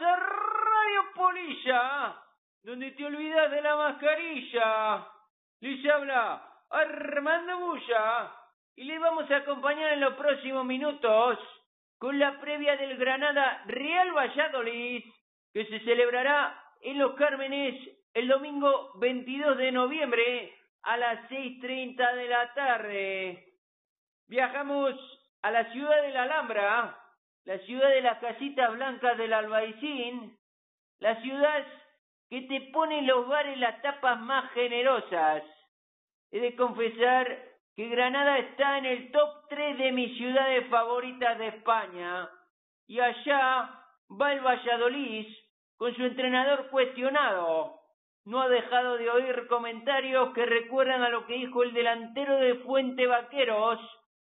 a Radio Polilla, donde te olvidas de la mascarilla. Les habla Armando Bulla y le vamos a acompañar en los próximos minutos con la previa del Granada Real Valladolid, que se celebrará en Los Cármenes el domingo 22 de noviembre a las 6.30 de la tarde. Viajamos a la ciudad de la Alhambra, la ciudad de las casitas blancas del Albaicín, la ciudad que te pone en los bares las tapas más generosas. He de confesar que Granada está en el top 3 de mis ciudades favoritas de España. Y allá va el Valladolid con su entrenador cuestionado. No ha dejado de oír comentarios que recuerdan a lo que dijo el delantero de Fuente Vaqueros,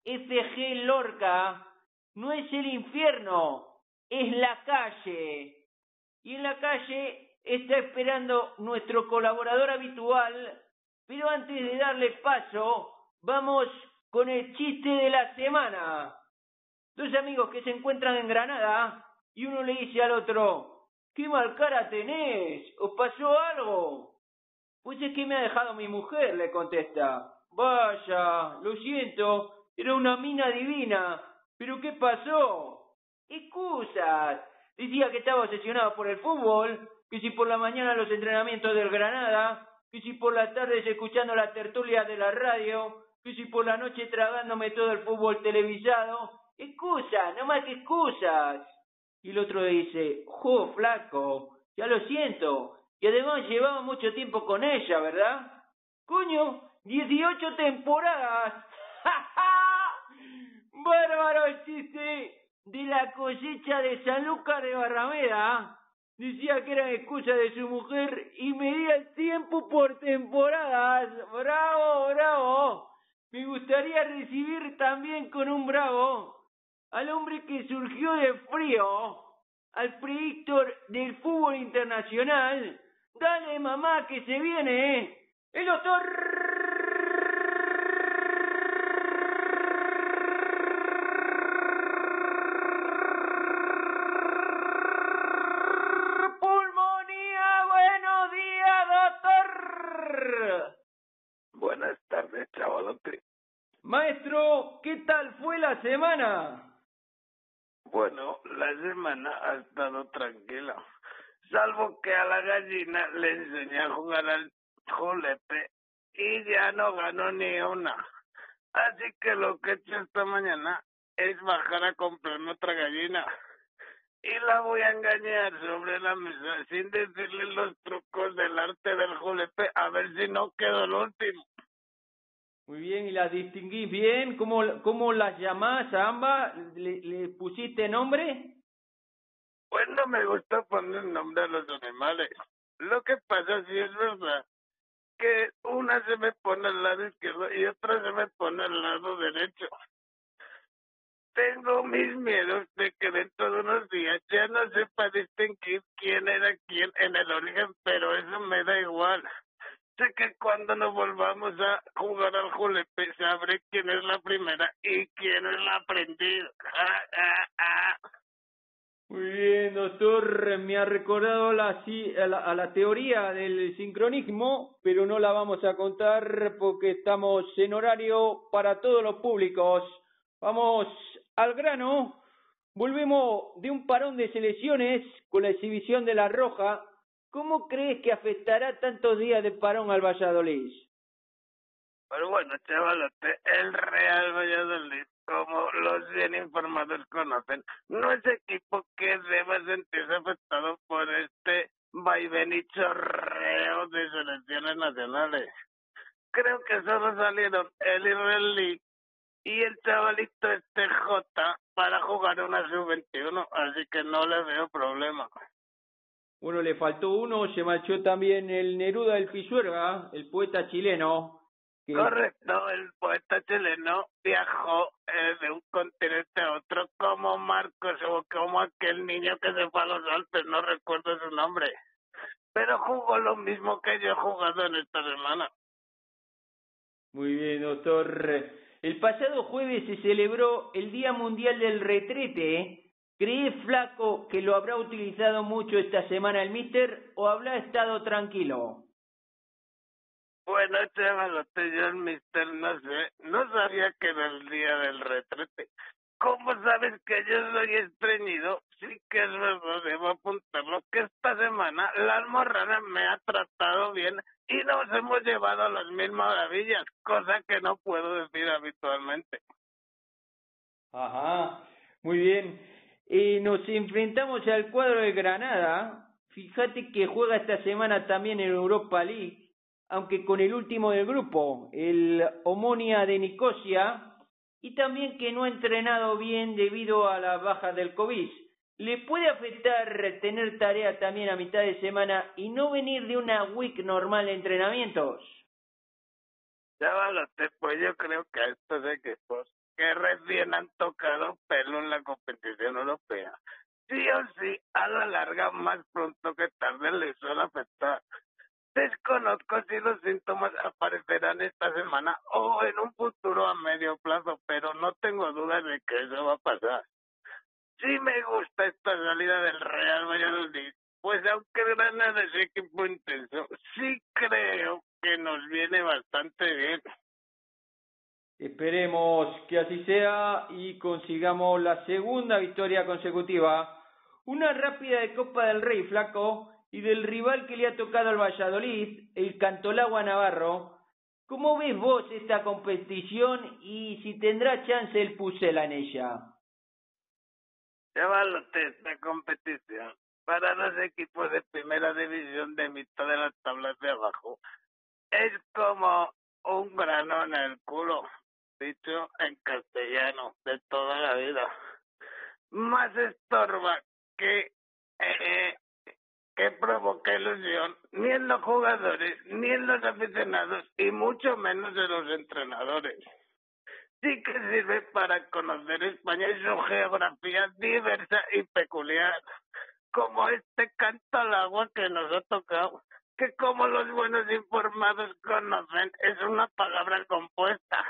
FG Lorca. No es el infierno, es la calle. Y en la calle está esperando nuestro colaborador habitual, pero antes de darle paso, vamos con el chiste de la semana. Dos amigos que se encuentran en Granada y uno le dice al otro, ¿Qué mal cara tenés? ¿Os pasó algo? Pues es que me ha dejado mi mujer, le contesta. Vaya, lo siento, era una mina divina. ¿Pero qué pasó? Excusas. Decía que estaba obsesionado por el fútbol, que si por la mañana los entrenamientos del Granada, que si por la tarde escuchando la tertulia de la radio, que si por la noche tragándome todo el fútbol televisado. Excusas, no más que excusas. Y el otro dice, jo, flaco, ya lo siento. Y además llevaba mucho tiempo con ella, ¿verdad? Coño, 18 temporadas. ¡Ja, Bárbaro el chiste de la cosecha de San Lucas de Barrameda. Decía que era excusa de su mujer y medía el tiempo por temporadas. ¡Bravo, bravo! Me gustaría recibir también con un bravo al hombre que surgió de frío, al predictor del fútbol internacional. Dale, mamá, que se viene, ¿eh? El doctor Maestro, ¿qué tal fue la semana? Bueno, la semana ha estado tranquila, salvo que a la gallina le enseñé a jugar al julepe y ya no ganó ni una. Así que lo que he hecho esta mañana es bajar a comprar otra gallina y la voy a engañar sobre la mesa sin decirle los trucos del arte del julepe a ver si no quedo el último. Muy bien, ¿y las distinguís bien? ¿Cómo, cómo las llamás a ambas? ¿Le, ¿Le pusiste nombre? Pues no me gusta poner nombre a los animales. Lo que pasa sí es verdad que una se me pone al lado izquierdo y otra se me pone al lado derecho. Tengo mis miedos de que dentro de unos días ya no sepa distinguir quién era quién en el origen, pero eso me da igual. Sé que cuando nos volvamos a jugar al julepe sabré quién es la primera y quién es la aprendida. Ah, ah, ah. Muy bien, doctor. Me ha recordado la, a, la, a la teoría del sincronismo, pero no la vamos a contar porque estamos en horario para todos los públicos. Vamos al grano. Volvemos de un parón de selecciones con la exhibición de la Roja. ¿Cómo crees que afectará tantos días de parón al Valladolid? Pero bueno, chavalote, el Real Valladolid, como los bien informados conocen, no es equipo que deba sentirse afectado por este vaivén y chorreo de selecciones nacionales. Creo que solo salieron el israelí y el chavalito este J para jugar una sub-21, así que no le veo problema. Bueno, le faltó uno, se marchó también el Neruda del Pisuerga, el poeta chileno. que- Correcto, el poeta chileno viajó eh, de un continente a otro como Marcos o como aquel niño que se fue a los Alpes, no recuerdo su nombre. Pero jugó lo mismo que yo he jugado en esta semana. Muy bien, doctor. El pasado jueves se celebró el Día Mundial del Retrete, ¿Crees, Flaco, que lo habrá utilizado mucho esta semana el Mister o habrá estado tranquilo? Bueno, chavalote, yo el Mister no sé, no sabía que era el día del retrete. ¿Cómo sabes que yo soy estreñido? Sí que es verdad, debo apuntarlo, que esta semana la almorrana me ha tratado bien y nos hemos llevado las mil maravillas, cosa que no puedo decir habitualmente. Ajá, muy bien. Y nos enfrentamos al cuadro de Granada. Fíjate que juega esta semana también en Europa League, aunque con el último del grupo, el Omonia de Nicosia, y también que no ha entrenado bien debido a la baja del COVID. ¿Le puede afectar tener tarea también a mitad de semana y no venir de una week normal de entrenamientos? Chavalote, pues yo creo que a estos equipos que recién han tocado pelo en la competición europea, sí o sí, a la larga, más pronto que tarde les suele afectar. Desconozco si los síntomas aparecerán esta semana o en un futuro a medio plazo, pero no tengo dudas de que eso va a pasar. Sí me gusta esta salida del Real Valladolid, pues aunque Granada es equipo intenso, sí creo que nos viene bastante bien. Esperemos que así sea y consigamos la segunda victoria consecutiva. Una rápida de Copa del Rey, flaco, y del rival que le ha tocado al Valladolid, el Cantolagua Navarro. ¿Cómo ves vos esta competición y si tendrá chance el Pucela en ella? Llévalote esta competición para los equipos de primera división de mitad de las tablas de abajo. Es como un grano en el culo, dicho en castellano, de toda la vida. Más estorba que eh, que provoca ilusión ni en los jugadores, ni en los aficionados, y mucho menos en los entrenadores. Sí que sirve para conocer España y su geografía diversa y peculiar, como este canto al agua que nos ha tocado, que como los buenos informados conocen, es una palabra compuesta.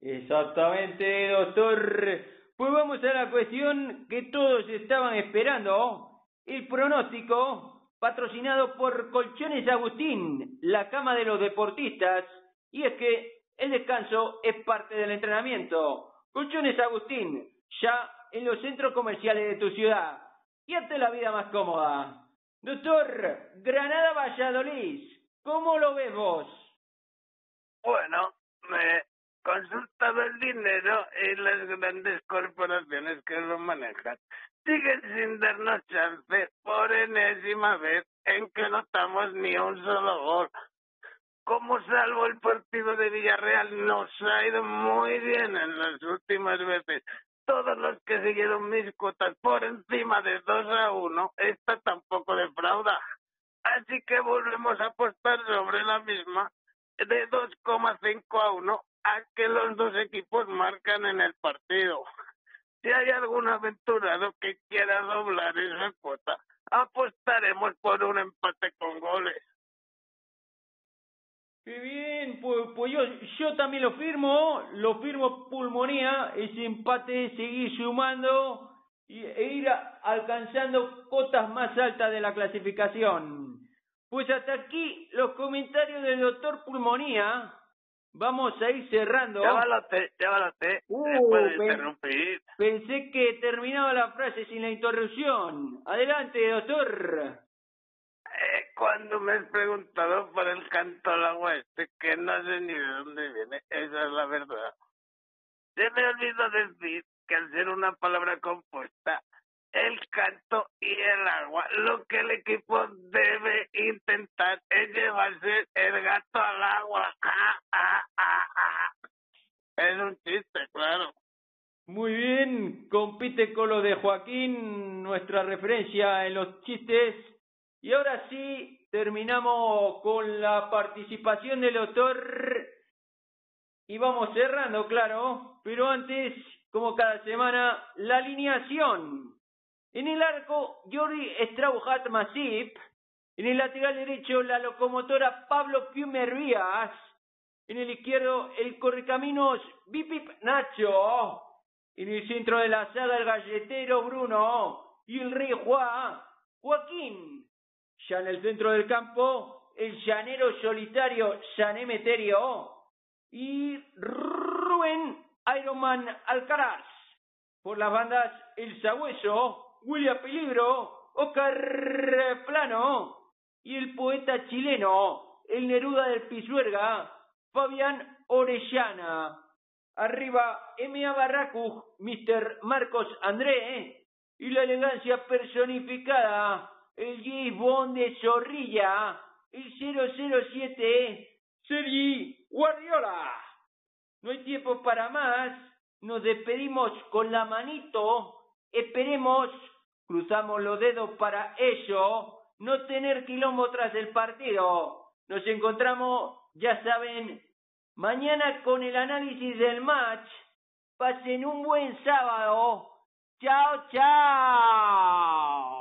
Exactamente, doctor. Pues vamos a la cuestión que todos estaban esperando el pronóstico, patrocinado por Colchones Agustín, la cama de los deportistas, y es que el descanso es parte del entrenamiento. Colchones Agustín, ya en los centros comerciales de tu ciudad. Y hazte la vida más cómoda. Doctor, Granada Valladolid, ¿cómo lo ves vos? Bueno, me he consultado el dinero y las grandes corporaciones que lo manejan siguen sin darnos chance por enésima vez en que no estamos ni un solo gol. Como salvo el partido de Villarreal nos ha ido muy bien en las últimas veces. Todos los que siguieron mis cuotas por encima de 2 a 1, esta tampoco defrauda. Así que volvemos a apostar sobre la misma de 2,5 a 1 a que los dos equipos marcan en el partido. Si hay algún aventurado que quiera doblar esa cuota, apostaremos por un empate con goles. Qué bien, pues, pues yo, yo también lo firmo, lo firmo pulmonía, ese empate seguir sumando e ir alcanzando cotas más altas de la clasificación. Pues hasta aquí los comentarios del doctor Pulmonía. Vamos a ir cerrando. Llévalote, llévalote. Uh, puede interrumpir. Pensé que terminaba la frase sin la interrupción. Adelante, doctor. Eh, cuando me has preguntado por el canto al agua este, que no sé ni de dónde viene, esa es la verdad. Se me olvidó decir que al ser una palabra compuesta, el canto y el agua. Lo que el equipo debe intentar es llevarse el gato al agua. Ah, ah, ah, es un chiste, claro. Muy bien, compite con lo de Joaquín, nuestra referencia en los chistes. Y ahora sí, terminamos con la participación del autor. Y vamos cerrando, claro. Pero antes, como cada semana, la alineación. En el arco, Jordi Strauhat Masip. En el lateral derecho, la locomotora Pablo Piumer En el izquierdo, el correcaminos Bipip Nacho. En el centro de la saga el galletero Bruno y el rey Juan, Joaquín. Ya en el centro del campo, el llanero solitario San Emeterio y Rubén Ironman Alcaraz. Por las bandas El Sabueso, William Peligro, Oscar Plano y el poeta chileno, el Neruda del Pisuerga, Fabián Orellana. Arriba, M.A. Barracu, Mr. Marcos André, y la elegancia personificada, el James de Zorrilla, el 007, Sergi Guardiola. No hay tiempo para más, nos despedimos con la manito, esperemos, cruzamos los dedos para ello, no tener quilombo tras el partido. Nos encontramos, ya saben, Mañana con el análisis del match. Pasen un buen sábado. Chao, chao.